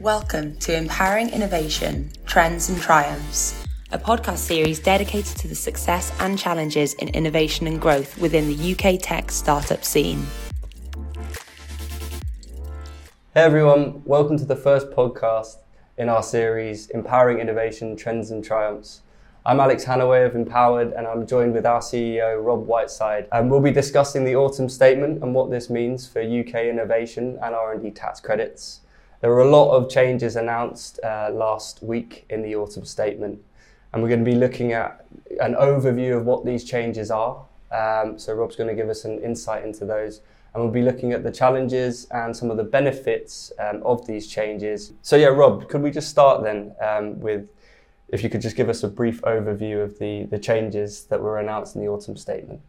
Welcome to Empowering Innovation Trends and Triumphs, a podcast series dedicated to the success and challenges in innovation and growth within the UK tech startup scene. Hey everyone, welcome to the first podcast in our series Empowering Innovation Trends and Triumphs. I'm Alex Hannaway of EmpowerRD and I'm joined with our CEO Rob Whiteside and we'll be discussing the autumn statement and what this means for UK innovation and R&D tax credits. There were a lot of changes announced uh, last week in the autumn statement, and we're going to be looking at an overview of what these changes are. Um, so, Rob's going to give us an insight into those, and we'll be looking at the challenges and some of the benefits um, of these changes. So, yeah, Rob, could we just start then um, with if you could just give us a brief overview of the, the changes that were announced in the autumn statement?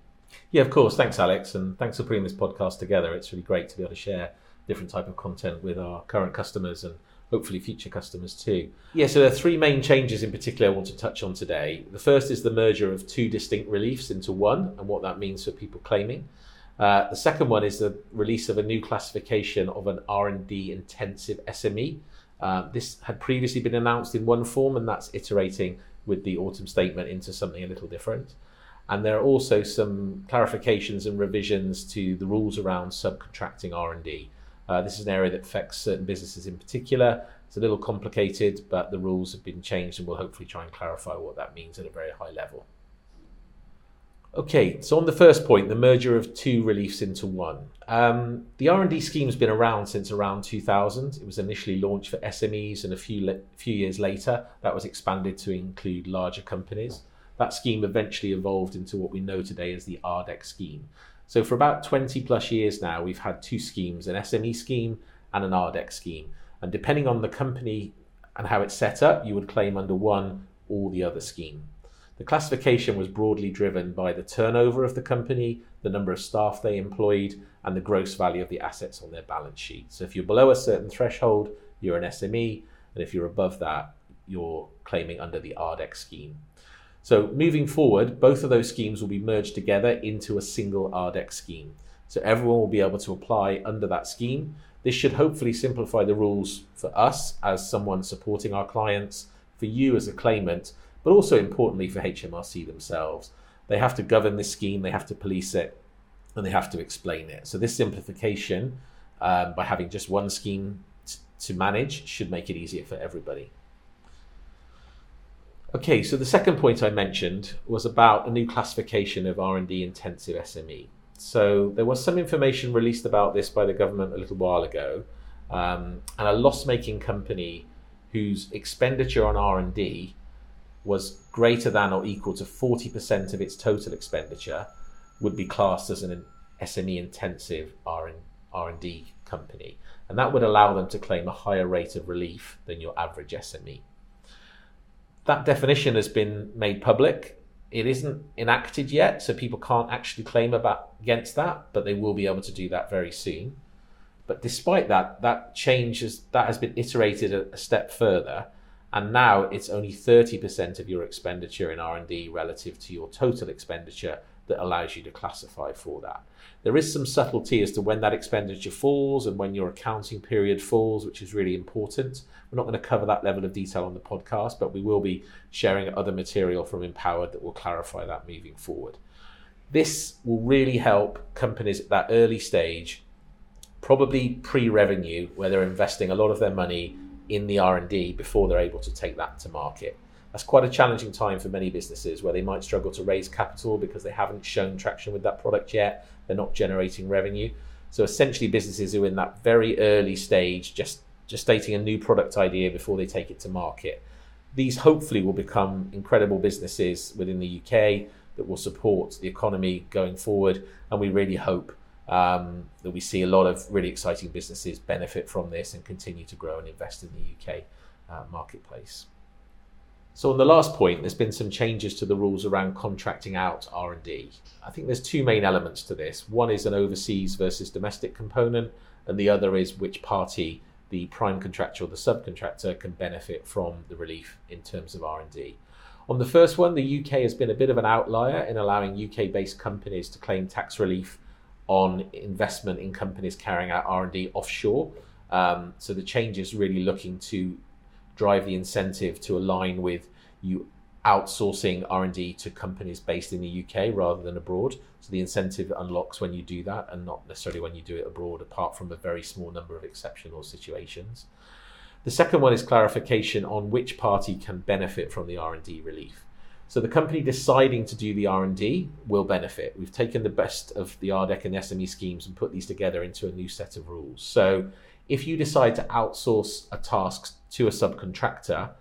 Yeah, of course. Thanks, Alex, and thanks for putting this podcast together. It's really great to be able to share different type of content with our current customers and hopefully future customers too. Yeah, so there are three main changes in particular I want to touch on today. The first is the merger of two distinct reliefs into one and what that means for people claiming. Uh, the second one is the release of a new classification of an R&D intensive SME. Uh, this had previously been announced in one form and that's iterating with the autumn statement into something a little different. And there are also some clarifications and revisions to the rules around subcontracting R&D. Uh, this is an area that affects certain businesses in particular. It's a little complicated, but the rules have been changed and we'll hopefully try and clarify what that means at a very high level. Okay, so on the first point, the merger of two reliefs into one. Um, the R&D scheme has been around since around 2000. It was initially launched for SMEs, and a few le- few years later, that was expanded to include larger companies. That scheme eventually evolved into what we know today as the RDEC scheme. So for about 20 plus years now, we've had two schemes, an SME scheme and an RDEC scheme. And depending on the company and how it's set up, you would claim under one or the other scheme. The classification was broadly driven by the turnover of the company, the number of staff they employed, and the gross value of the assets on their balance sheet. So if you're below a certain threshold, you're an SME, and if you're above that, you're claiming under the RDEC scheme. So moving forward, both of those schemes will be merged together into a single RDEC scheme. So everyone will be able to apply under that scheme. This should hopefully simplify the rules for us as someone supporting our clients, for you as a claimant, but also importantly for HMRC themselves. They have to govern this scheme, they have to police it, and they have to explain it. So this simplification um, by having just one scheme t- to manage should make it easier for everybody. Okay, so the second point I mentioned was about a new classification of R&D intensive SME. So there was some information released about this by the government a little while ago, um, and a loss-making company whose expenditure on R&D was greater than or equal to 40% of its total expenditure would be classed as an SME intensive R&D company, and that would allow them to claim a higher rate of relief than your average SME that definition has been made public. It isn't enacted yet, so people can't actually claim about against that, but they will be able to do that very soon. But despite that, that change has, that has been iterated a, a step further, and now it's only 30% of your expenditure in R&D relative to your total expenditure that allows you to classify for that. There is some subtlety as to when that expenditure falls and when your accounting period falls, which is really important. We're not going to cover that level of detail on the podcast, but we will be sharing other material from EmpowerRD that will clarify that moving forward. This will really help companies at that early stage, probably pre-revenue, where they're investing a lot of their money in the R&D before they're able to take that to market that's quite a challenging time for many businesses where they might struggle to raise capital because they haven't shown traction with that product yet. They're not generating revenue. So essentially, businesses who are in that very early stage, just gestating a new product idea before they take it to market. These hopefully will become incredible businesses within the UK that will support the economy going forward. And we really hope um, that we see a lot of really exciting businesses benefit from this and continue to grow and invest in the UK uh, marketplace. So on the last point, there's been some changes to the rules around contracting out R&D. I think there's two main elements to this. One is an overseas versus domestic component, and the other is which party the prime contractor or the subcontractor can benefit from the relief in terms of R&D. On the first one, the UK has been a bit of an outlier in allowing UK-based companies to claim tax relief on investment in companies carrying out R&D offshore. Um, so the change is really looking to drive the incentive to align with you outsourcing R&D to companies based in the UK rather than abroad. So the incentive unlocks when you do that and not necessarily when you do it abroad apart from a very small number of exceptional situations. The second one is clarification on which party can benefit from the R&D relief. So the company deciding to do the R&D will benefit. We've taken the best of the RDEC and SME schemes and put these together into a new set of rules. So if you decide to outsource a task to a subcontractor,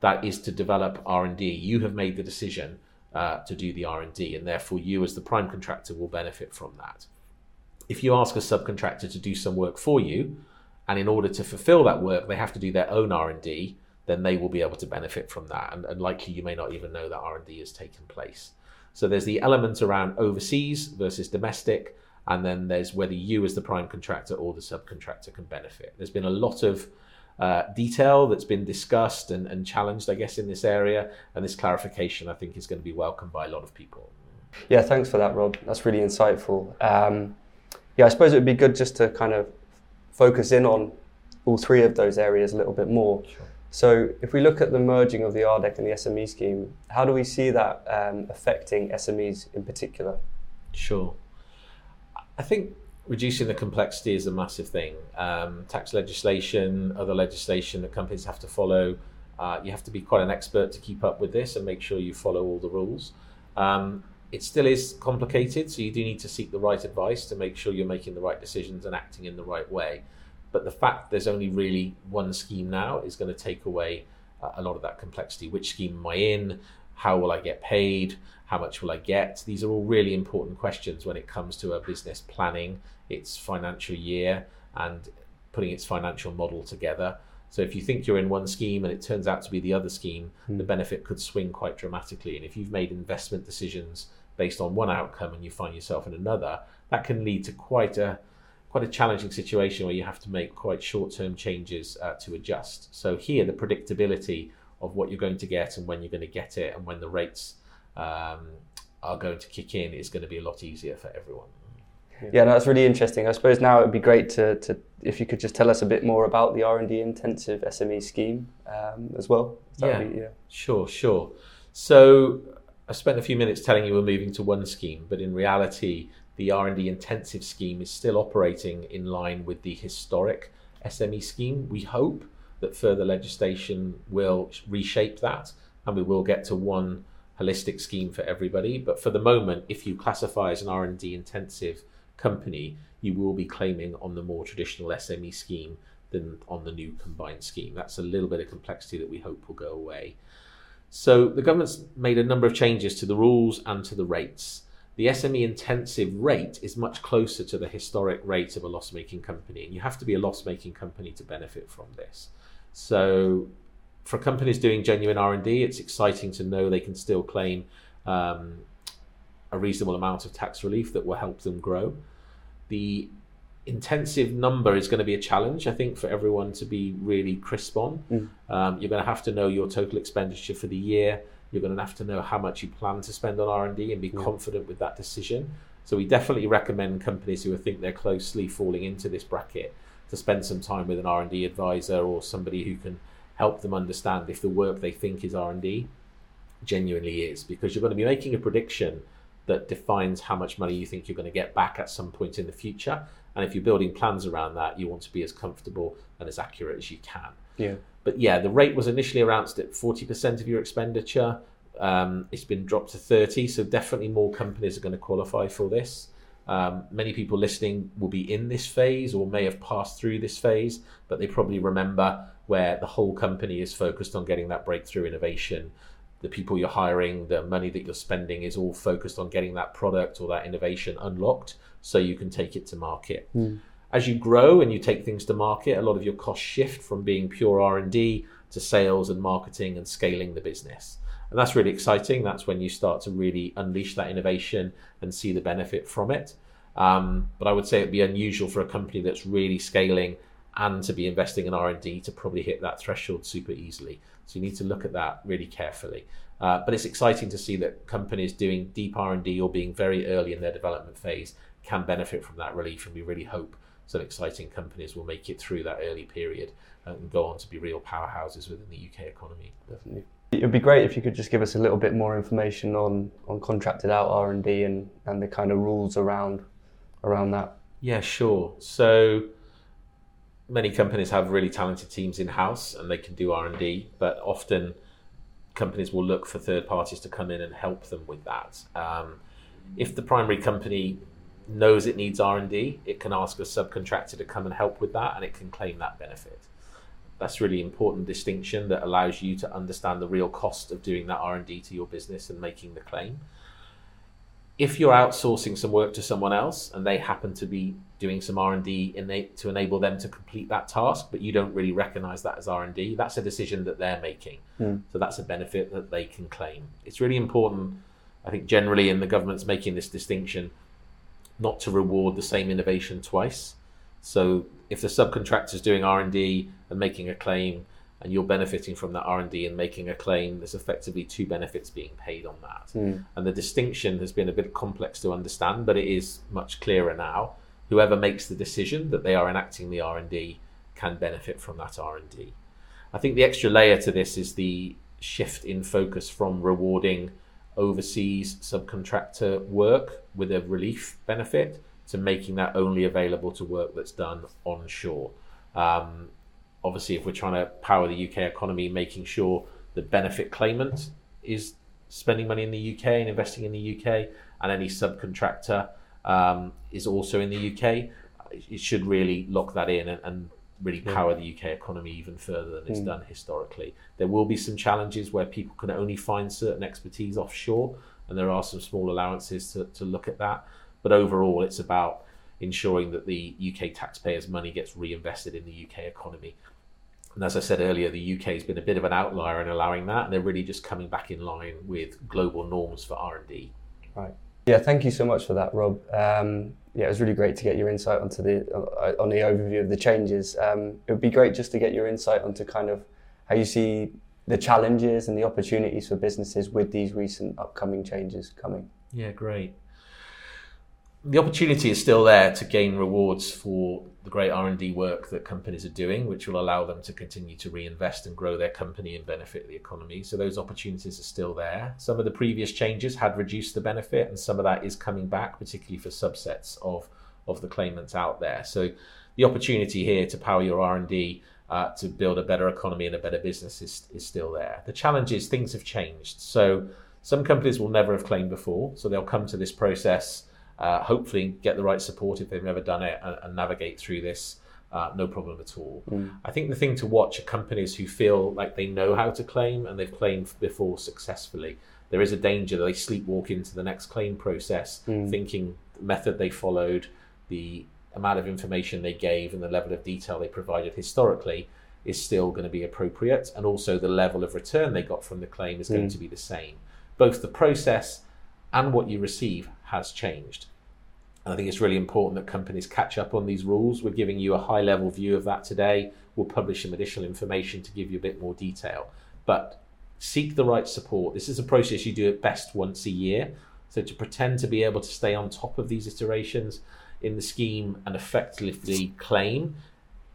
that is to develop R&D. You have made the decision uh, to do the R&D, and therefore you, as the prime contractor, will benefit from that. If you ask a subcontractor to do some work for you, and in order to fulfill that work, they have to do their own R&D, then they will be able to benefit from that, and, and likely you may not even know that R&D has taken place. So there's the element around overseas versus domestic, and then there's whether you, as the prime contractor or the subcontractor, can benefit. There's been a lot of uh, detail that's been discussed and, and challenged, I guess, in this area. And this clarification, I think, is going to be welcomed by a lot of people. Yeah, thanks for that, Rob. That's really insightful. Um, yeah, I suppose it would be good just to kind of focus in on all three of those areas a little bit more. Sure. So, if we look at the merging of the RDEC and the SME scheme, how do we see that um, affecting SMEs in particular? Sure. I think reducing the complexity is a massive thing. Um, tax legislation, other legislation that companies have to follow. Uh, you have to be quite an expert to keep up with this and make sure you follow all the rules. Um, it still is complicated, so you do need to seek the right advice to make sure you're making the right decisions and acting in the right way. But the fact there's only really one scheme now is going to take away uh, a lot of that complexity. Which scheme am I in? How will I get paid? How much will I get? These are all really important questions when it comes to a business planning its financial year and putting its financial model together. So if you think you're in one scheme and it turns out to be the other scheme, mm. the benefit could swing quite dramatically. And if you've made investment decisions based on one outcome and you find yourself in another, that can lead to quite a quite a challenging situation where you have to make quite short-term changes uh, to adjust. So here, the predictability of what you're going to get and when you're going to get it and when the rates um, are going to kick in is going to be a lot easier for everyone. Yeah, no, that's really interesting. I suppose now it would be great to, to if you could just tell us a bit more about the R and D intensive SME scheme um, as well. Yeah, be, yeah, sure, sure. So I spent a few minutes telling you we're moving to one scheme, but in reality, the R and D intensive scheme is still operating in line with the historic SME scheme. We hope that further legislation will reshape that and we will get to one holistic scheme for everybody. But for the moment, if you classify as an R&D intensive company, you will be claiming on the more traditional SME scheme than on the new combined scheme. That's a little bit of complexity that we hope will go away. So the government's made a number of changes to the rules and to the rates. The SME intensive rate is much closer to the historic rate of a loss making company, and you have to be a loss making company to benefit from this. So for companies doing genuine R&D, it's exciting to know they can still claim um, a reasonable amount of tax relief that will help them grow. The intensive number is going to be a challenge, I think, for everyone to be really crisp on. Mm. Um, you're going to have to know your total expenditure for the year. You're going to have to know how much you plan to spend on R&D and be yeah. confident with that decision. So we definitely recommend companies who think they're closely falling into this bracket to spend some time with an R&D advisor or somebody who can help them understand if the work they think is R&D genuinely is because you're going to be making a prediction that defines how much money you think you're going to get back at some point in the future. And if you're building plans around that you want to be as comfortable and as accurate as you can. Yeah. But yeah the rate was initially announced at 40% of your expenditure. Um, it's been dropped to 30 so definitely more companies are going to qualify for this um, many people listening will be in this phase or may have passed through this phase, but they probably remember where the whole company is focused on getting that breakthrough innovation. The people you're hiring, the money that you're spending is all focused on getting that product or that innovation unlocked so you can take it to market. Mm. As you grow and you take things to market, a lot of your costs shift from being pure R&D to sales and marketing and scaling the business. And that's really exciting. That's when you start to really unleash that innovation and see the benefit from it. Um, but I would say it'd be unusual for a company that's really scaling and to be investing in R&D to probably hit that threshold super easily. So you need to look at that really carefully. Uh, but it's exciting to see that companies doing deep R&D or being very early in their development phase can benefit from that relief, and we really hope some exciting companies will make it through that early period and go on to be real powerhouses within the UK economy. Definitely. It would be great if you could just give us a little bit more information on, on contracted out R and D and and the kind of rules around around that. Yeah, sure. So many companies have really talented teams in house and they can do R and D, but often companies will look for third parties to come in and help them with that. Um, if the primary company knows it needs R&D, it can ask a subcontractor to come and help with that and it can claim that benefit. That's really important distinction that allows you to understand the real cost of doing that R&D to your business and making the claim. If you're outsourcing some work to someone else and they happen to be doing some R&D to enable them to complete that task, but you don't really recognize that as R&D, that's a decision that they're making. Mm. So that's a benefit that they can claim. It's really important I think generally in the government's making this distinction not to reward the same innovation twice. So if the subcontractor is doing R&D and making a claim and you're benefiting from that R&D and making a claim, there's effectively two benefits being paid on that. Mm. And the distinction has been a bit complex to understand, but it is much clearer now. Whoever makes the decision that they are enacting the R&D can benefit from that R&D. I think the extra layer to this is the shift in focus from rewarding overseas subcontractor work with a relief benefit to making that only available to work that's done onshore. Um, obviously, if we're trying to power the UK economy, making sure the benefit claimant is spending money in the UK and investing in the UK, and any subcontractor um, is also in the UK, it should really lock that in and, and really power the UK economy even further than it's mm. done historically. There will be some challenges where people can only find certain expertise offshore, and there are some small allowances to, to look at that. But overall, it's about ensuring that the UK taxpayers' money gets reinvested in the UK economy. And as I said earlier, the UK has been a bit of an outlier in allowing that, and they're really just coming back in line with global norms for R and D. Right. Yeah, thank you so much for that, Rob. Um, yeah, it was really great to get your insight onto the uh, on the overview of the changes. Um, it would be great just to get your insight onto kind of how you see the challenges and the opportunities for businesses with these recent upcoming changes coming. Yeah, great the opportunity is still there to gain rewards for the great R&D work that companies are doing, which will allow them to continue to reinvest and grow their company and benefit the economy. So those opportunities are still there. Some of the previous changes had reduced the benefit, and some of that is coming back, particularly for subsets of of the claimants out there. So the opportunity here to power your R&D uh, to build a better economy and a better business is, is still there. The challenge is things have changed. So some companies will never have claimed before, so they'll come to this process uh, hopefully get the right support if they've never done it and, and navigate through this uh, no problem at all. Mm. I think the thing to watch are companies who feel like they know how to claim and they've claimed before successfully. There is a danger that they sleepwalk into the next claim process mm. thinking the method they followed, the amount of information they gave, and the level of detail they provided historically is still going to be appropriate. And also the level of return they got from the claim is mm. going to be the same. Both the process and what you receive has changed. And I think it's really important that companies catch up on these rules. We're giving you a high level view of that today. We'll publish some additional information to give you a bit more detail. But seek the right support. This is a process you do at best once a year. So to pretend to be able to stay on top of these iterations in the scheme and effectively claim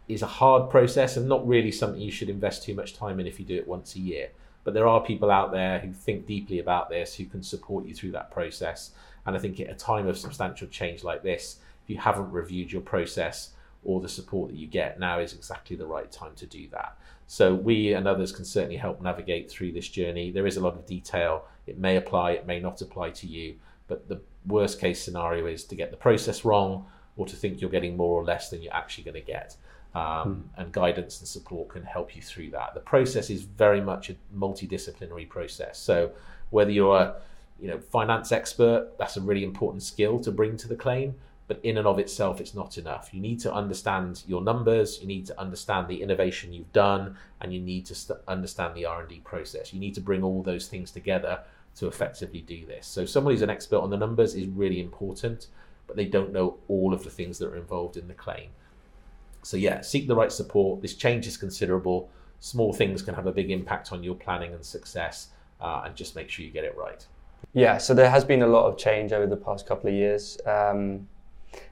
is a hard process and not really something you should invest too much time in if you do it once a year. But there are people out there who think deeply about this, who can support you through that process. And I think at a time of substantial change like this, if you haven't reviewed your process or the support that you get, now is exactly the right time to do that. So we and others can certainly help navigate through this journey. There is a lot of detail. It may apply, it may not apply to you, but the worst case scenario is to get the process wrong or to think you're getting more or less than you're actually going to get. Um, hmm. And guidance and support can help you through that. The process is very much a multidisciplinary process. So whether you're you know, finance expert, that's a really important skill to bring to the claim. But in and of itself, it's not enough. You need to understand your numbers. You need to understand the innovation you've done, and you need to st- understand the R and D process. You need to bring all those things together to effectively do this. So, someone who's an expert on the numbers is really important, but they don't know all of the things that are involved in the claim. So, yeah, seek the right support. This change is considerable. Small things can have a big impact on your planning and success, uh, and just make sure you get it right. Yeah, so there has been a lot of change over the past couple of years. Um,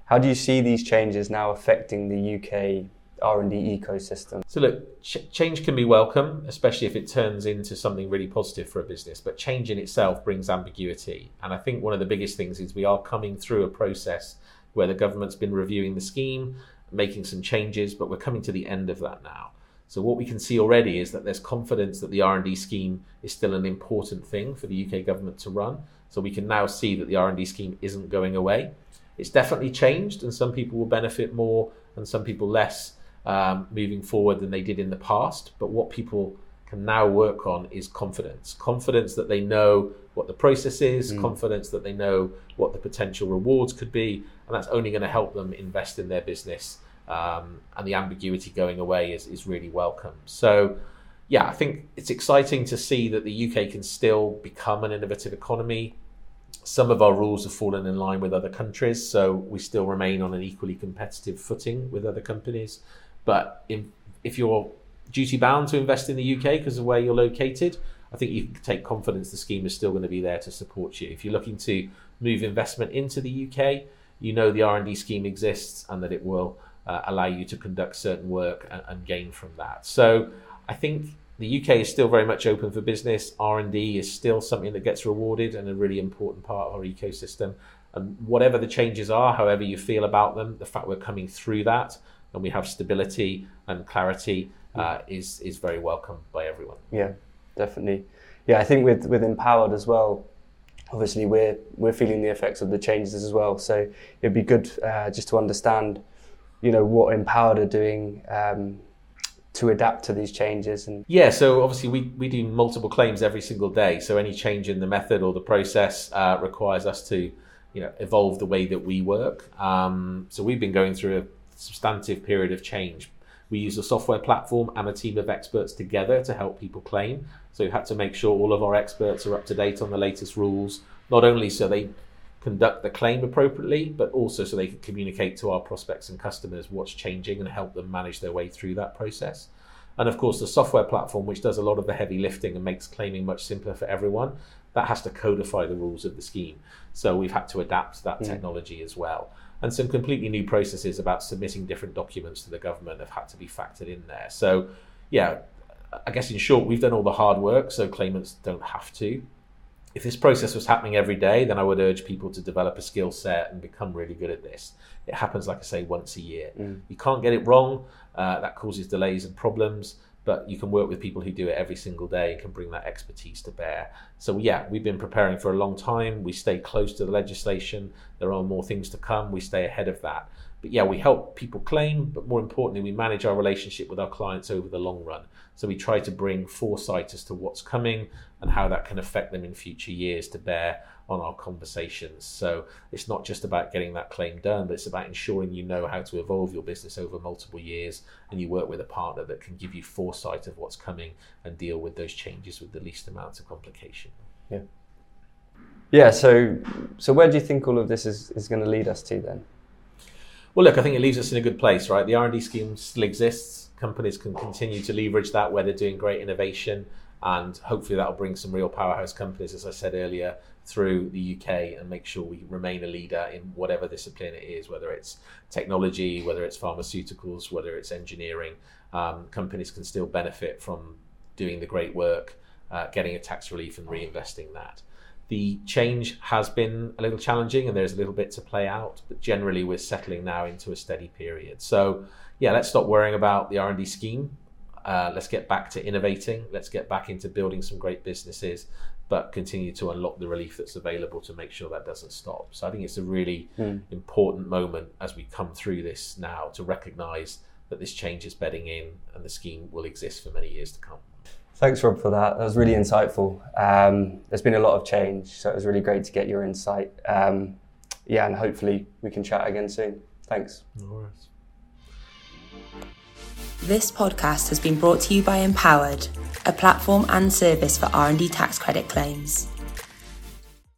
How do you see these changes now affecting the UK R&D ecosystem? So look, ch- change can be welcome, especially if it turns into something really positive for a business. But change in itself brings ambiguity, and I think one of the biggest things is we are coming through a process where the government's been reviewing the scheme, making some changes, but we're coming to the end of that now. So what we can see already is that there's confidence that the R&D scheme is still an important thing for the UK government to run. So we can now see that the R&D scheme isn't going away. It's definitely changed, and some people will benefit more and some people less um, moving forward than they did in the past. But what people can now work on is confidence confidence that they know what the process is, mm. confidence that they know what the potential rewards could be, and that's only going to help them invest in their business. Um, and the ambiguity going away is, is really welcome. So, yeah, I think it's exciting to see that the UK can still become an innovative economy. Some of our rules have fallen in line with other countries, so we still remain on an equally competitive footing with other companies. But if you're duty bound to invest in the UK because of where you're located, I think you can take confidence the scheme is still going to be there to support you. If you're looking to move investment into the UK, you know the R&D scheme exists and that it will uh, allow you to conduct certain work and, and, gain from that. So I think the UK is still very much open for business. R&D is still something that gets rewarded and a really important part of our ecosystem. And whatever the changes are, however you feel about them, the fact we're coming through that and we have stability and clarity uh, is is very welcome by everyone. Yeah, definitely. Yeah, I think with with EmpowerRD as well. Obviously, we're we're feeling the effects of the changes as well. So it'd be good uh, just to understand, you know, what EmpowerRD are doing. Um, to adapt to these changes and yeah so obviously we, we do multiple claims every single day so any change in the method or the process uh, requires us to you know evolve the way that we work um, so we've been going through a substantive period of change we use a software platform and a team of experts together to help people claim. So we've had to make sure all of our experts are up to date on the latest rules, not only so they conduct the claim appropriately, but also so they can communicate to our prospects and customers what's changing and help them manage their way through that process. And of course, the software platform, which does a lot of the heavy lifting and makes claiming much simpler for everyone, that has to codify the rules of the scheme. So we've had to adapt that mm. technology as well and some completely new processes about submitting different documents to the government have had to be factored in there. So, yeah, I guess in short, we've done all the hard work, so claimants don't have to. If this process was happening every day, then I would urge people to develop a skill set and become really good at this. It happens, like I say, once a year. Mm. You can't get it wrong. Uh, that causes delays and problems but you can work with people who do it every single day and can bring that expertise to bear. So, yeah, we've been preparing for a long time. We stay close to the legislation. There are more things to come. We stay ahead of that. But yeah, we help people claim, but more importantly, we manage our relationship with our clients over the long run. So we try to bring foresight as to what's coming and how that can affect them in future years to bear on our conversations. So it's not just about getting that claim done, but it's about ensuring you know how to evolve your business over multiple years and you work with a partner that can give you foresight of what's coming and deal with those changes with the least amount of complication. Yeah. Yeah, so so where do you think all of this is, is going to lead us to then? Well, look, I think it leaves us in a good place, right? The R&D scheme still exists. Companies can continue to leverage that where they're doing great innovation, and hopefully that'll bring some real powerhouse companies, as I said earlier, through the UK and make sure we remain a leader in whatever discipline it is, whether it's technology, whether it's pharmaceuticals, whether it's engineering. Um, companies can still benefit from doing the great work, uh, getting a tax relief, and reinvesting that. The change has been a little challenging and there's a little bit to play out, but generally we're settling now into a steady period. So yeah, let's stop worrying about the R&D scheme. Uh, let's get back to innovating. Let's get back into building some great businesses, but continue to unlock the relief that's available to make sure that doesn't stop. So I think it's a really mm. important moment as we come through this now to recognise that this change is bedding in and the scheme will exist for many years to come. Thanks, Rob, for that. That was really insightful. Um, there's been a lot of change, so it was really great to get your insight. Um, yeah, and hopefully we can chat again soon. Thanks. No worries. This podcast has been brought to you by EmpowerRD, a platform and service for R&D tax credit claims.